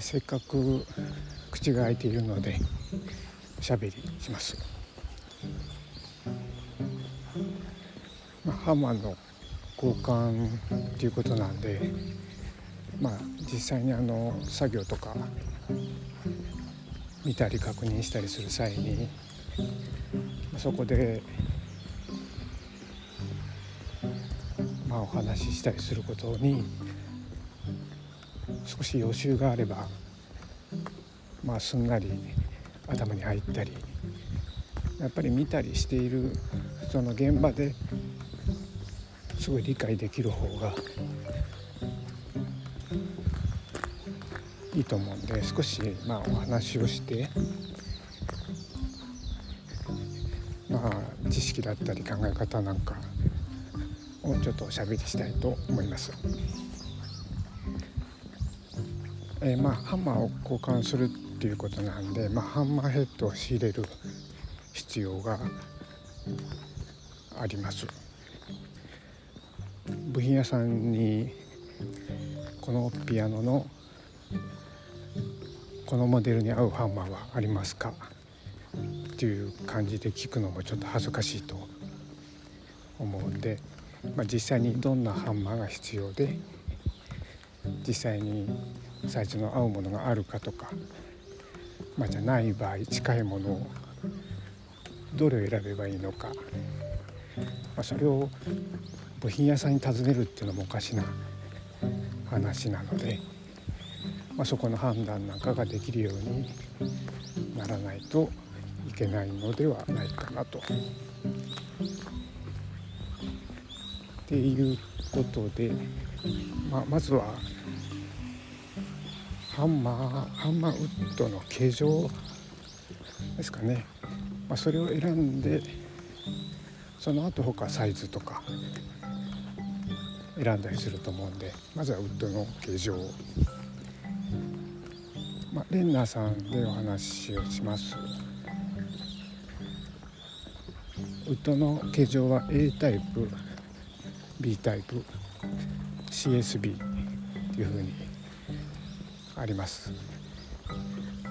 せっかく口が開いているのでおしゃべりします。まあ、ハンマーの交換っていうことなんで、まあ、実際にあの作業とか見たり確認したりする際にそこでまあお話ししたりすることに少し予習があればまあすんなり頭に入ったりやっぱり見たりしているその現場ですごい理解できる方がいいと思うんで少しまあお話をしてまあ知識だったり考え方なんかをちょっとおしゃべりしたいと思います。えー、まあハンマーを交換するっていうことなんで、まあ、ハンマーヘッドを仕入れる必要があります。部品屋さんにこのピアノのこのモデルに合うハンマーはありますかっていう感じで聞くのもちょっと恥ずかしいと思うんで、まあ、実際にどんなハンマーが必要で実際にサイズの合うものがあるかとか、まあ、じゃない場合近いものをどれを選べばいいのか、まあ、それを部品屋さんに尋ねるっていうのもおかしな話なので、まあ、そこの判断なんかができるようにならないといけないのではないかなと。っていうことで、まあ、まずはハンマーハンマーウッドの形状ですかね、まあ、それを選んでその後他サイズとか選んだりすると思うんでまずはウッドの形状を、まあ、レンナーさんでお話をします。ウッドの形状は A タイプ B タイプ CSB というふうにあります、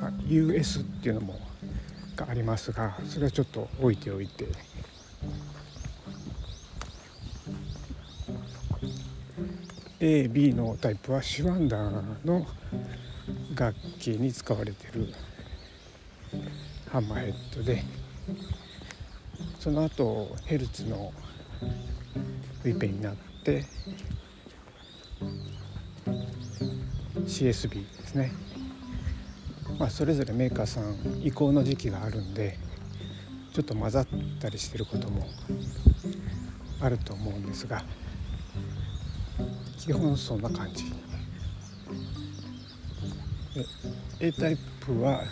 まあ、US っていうのもがありますがそれはちょっと置いておいて。AB のタイプはシュワンダーの楽器に使われているハンマーヘッドでその後ヘルツのウィペンになって CSB ですね、まあ、それぞれメーカーさん移行の時期があるんでちょっと混ざったりしてることもあると思うんですが基本そんな感じ。A タイプは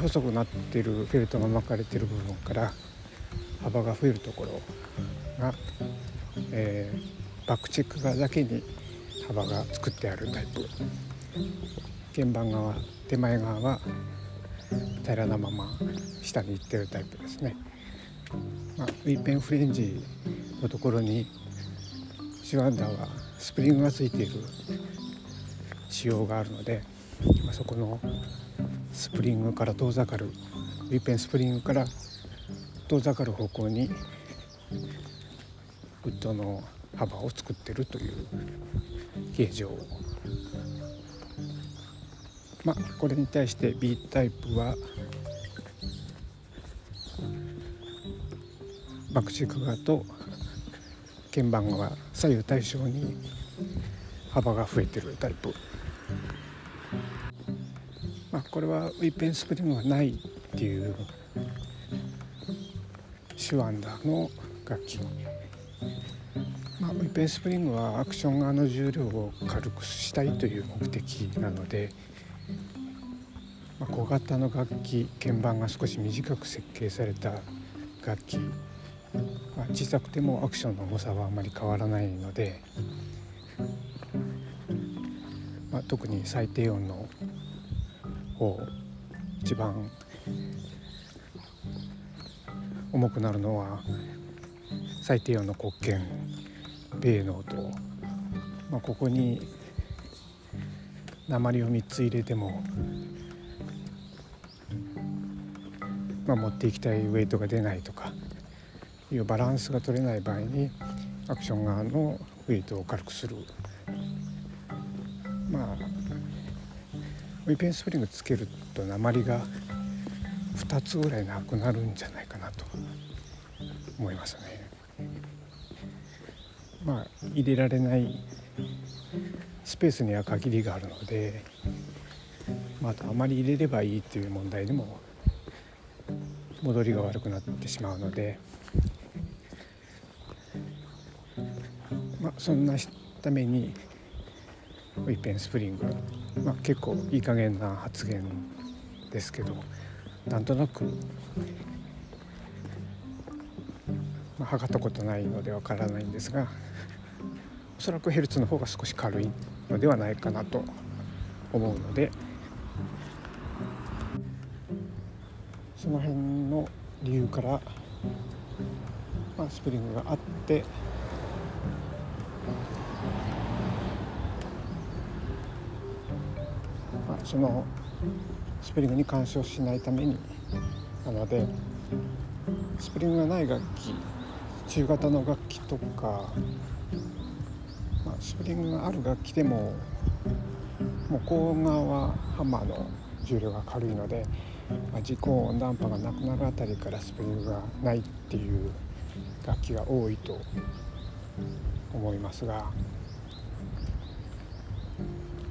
細くなってるフェルトが巻かれてる部分から幅が増えるところが、えー、バックチェック側だけに幅が作ってあるタイプ。鍵盤側手前側は平らなまま下に行ってるタイプですね、まあ、ウィーペンフレンジのところにシュワンダーはスプリングがついている仕様があるので、まあ、そこのスプリングから遠ざかるウィーペンスプリングから遠ざかる方向にウッドの幅を作ってるという形状。まあこれに対して B タイプはバックチェック側と鍵盤側左右対称に幅が増えてるタイプ。まあこれはウィペンスプリングがないっていうシュワンダーの楽器、ウィペンスプリングはアクション側の重量を軽くしたいという目的なので、まあ、小型の楽器鍵盤が少し短く設計された楽器、まあ、小さくてもアクションの重さはあまり変わらないので、まあ、特に最低音の方一番重くなるのは最低音の黒鍵。米能と、まあ、ここに鉛を3つ入れても、まあ、持っていきたいウェイトが出ないとかいうバランスが取れない場合にアクション側のウェイトを軽くするまあウェイペンスプリングつけると鉛が2つぐらいなくなるんじゃないかなと思いますね。まあ入れられないスペースには限りがあるので、まあ、あまり入れればいいという問題でも戻りが悪くなってしまうので、まあ、そんなためにウィペンスプリング、まあ、結構いい加減な発言ですけどなんとなく、測ったことないのでわからないんですがおそらくヘルツの方が少し軽いのではないかなと思うのでその辺の理由から、まあ、スプリングがあって、そのスプリングに干渉しないためになのでスプリングがない楽器中型の楽器とかまあ、スプリングがある楽器でももう側はハンマーの重量が軽いので、まあ、自己温暖波がなくなるあたりからスプリングがないっていう楽器が多いと思いますが、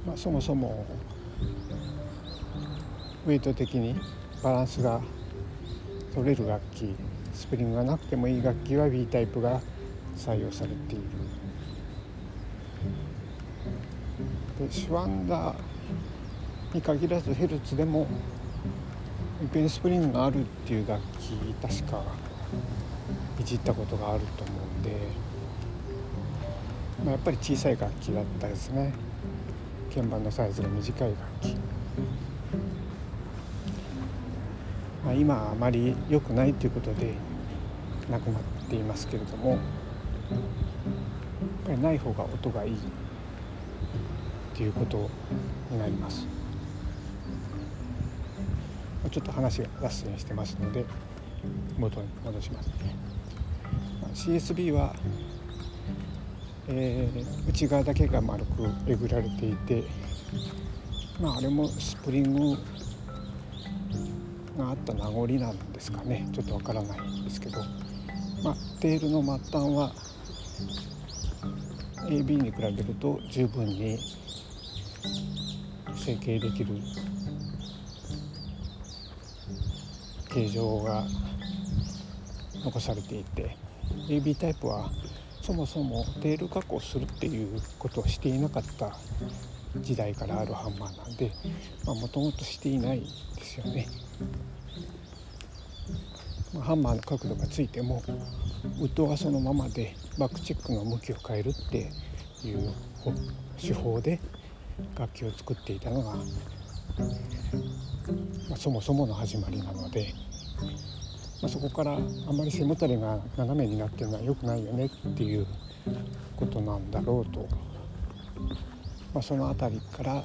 まあ、そもそもウェイト的にバランスが取れる楽器スプリングがなくてもいい楽器は B タイプが採用されている。でシュワンダーに限らずヘルツでもペンスプリングがあるっていう楽器確かいじったことがあると思うんで、まあ、やっぱり小さい楽器だったですね。鍵盤のサイズが短い楽器、まあ、今あまり良くないということでなくなっていますけれどもやっぱりない方が音がいいっていうことになります。ちょっと話が脱線してますので元に戻します、CSB は、えー、内側だけが丸くえぐられていてまああれもスプリングがあった名残なんですかね。ちょっとわからないんですけど、まあ、テールの末端は AB に比べると十分に成形できる形状が残されていて AB タイプはそもそもテール加工するっていうことをしていなかった時代からあるハンマーなんでもともとしていないですよね。まハンマーの角度がついてもウッドがそのままでバックチェックの向きを変えるっていう手法で楽器を作っていたのが、まあ、そもそもの始まりなので、まあ、そこからあまり背もたれが斜めになってるのは良くないよねっていうことなんだろうと、まあ、その辺りから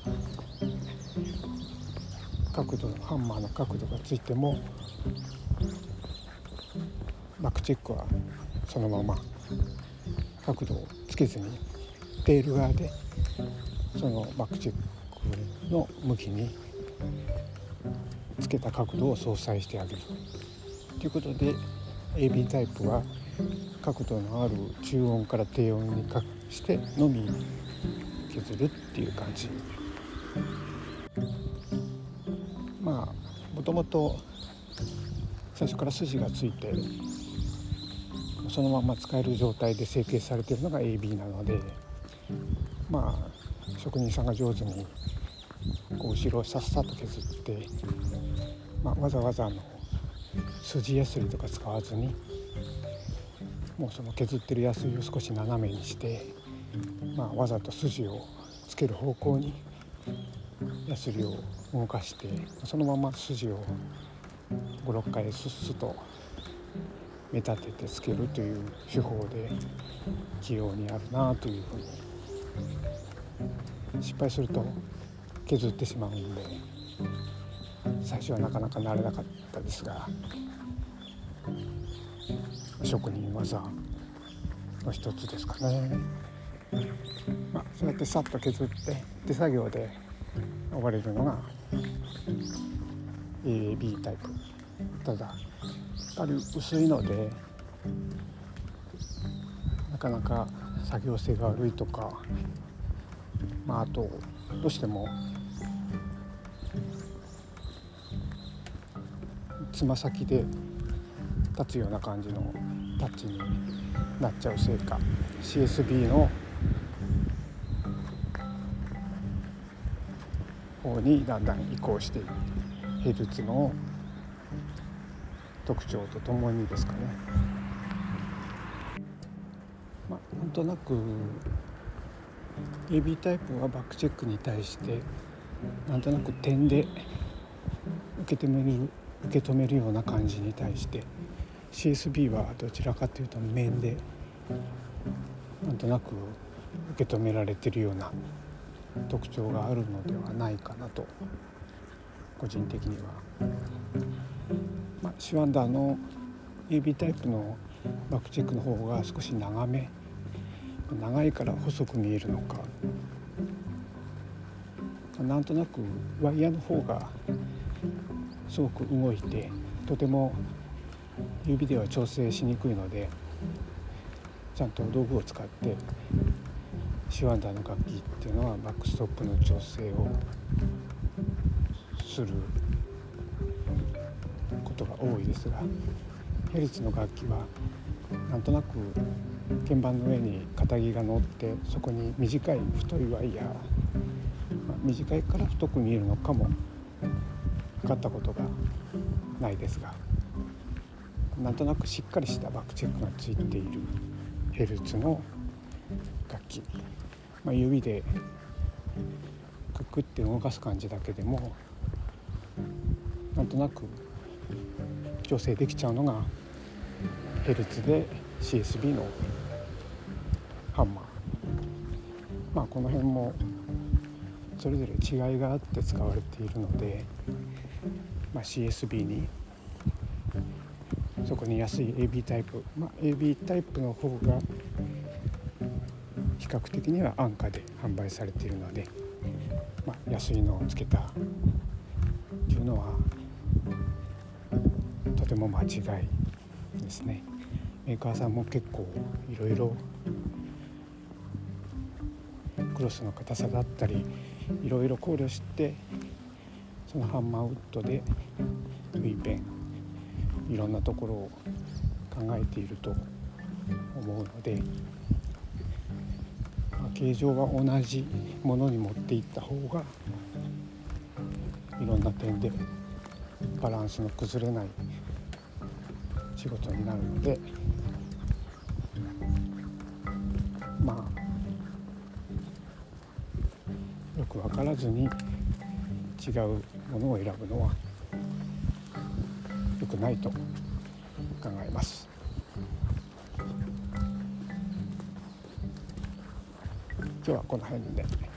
角度ハンマーの角度がついてもバックチェックはそのまま角度をつけずにテール側でそのバックチェックの向きにつけた角度を相殺してあげる。ということで AB タイプは角度のある中音から低音にしてのみ削るっていう感じ。まあもともと最初から筋がついてそのまま使える状態で成形されてるのが AB なのでまあ職人さんが上手にこう後ろをさっさと削って、まあ、わざわざの筋やすりとか使わずにもうその削ってるやすりを少し斜めにして、まあ、わざと筋をつける方向にやすりを動かしてそのまま筋を56回スッスと目立ててつけるという手法で器用にあるなというふうに失敗すると削ってしまうんで最初はなかなか慣れなかったですが職人技の一つですかね。まあ、そうやってさっと削って手作業で終われるのが AB タイプ。ただやっぱり薄いのでなかなか作業性が悪いとか、まあ、あとどうしてもつま先で立つような感じのタッチになっちゃうせいか CSB の方にだんだん移行しているヘルツの特徴とともにですかね。まあ、なんとなく AB タイプはバックチェックに対してなんとなく点で受け止める受け止めるような感じに対して CSB はどちらかというと面でなんとなく受け止められてるような特徴があるのではないかなと個人的には。まあ、シュワンダーの AB タイプのバックチェックの方が少し長め長いから細く見えるのかなんとなくワイヤーの方がすごく動いてとても指では調整しにくいのでちゃんと道具を使ってシワンダーの楽器っていうのはバックストップの調整をすることが多いですがヘルツの楽器はなんとなく鍵盤の上に肩木が乗ってそこに短い太いワイヤー、まあ、短いから太く見えるのかも分かったことがないですがなんとなくしっかりしたバックチェックがついているヘルツの楽器、まあ、指でククって動かす感じだけでもなんとなく調整できちゃうのがヘルツで CSB のハンマー。まあこの辺もそれぞれ違いがあって使われているので、まあ、CSB にそこに安い AB タイプ、まあ、AB タイプの方が較的には安価で販売されているので、まあ、安いのをつけたというのはとても間違いですね。メーカーさんも結構いろいろクロスの硬さだったりいろいろ考慮してそのハンマーウッドでウィペンいろんなところを考えていると思うので、形状は同じものに持っていった方がいろんな点でバランスの崩れない仕事になるのでまあよく分からずに違うものを選ぶのは良くないと考えます。今日はこの辺で。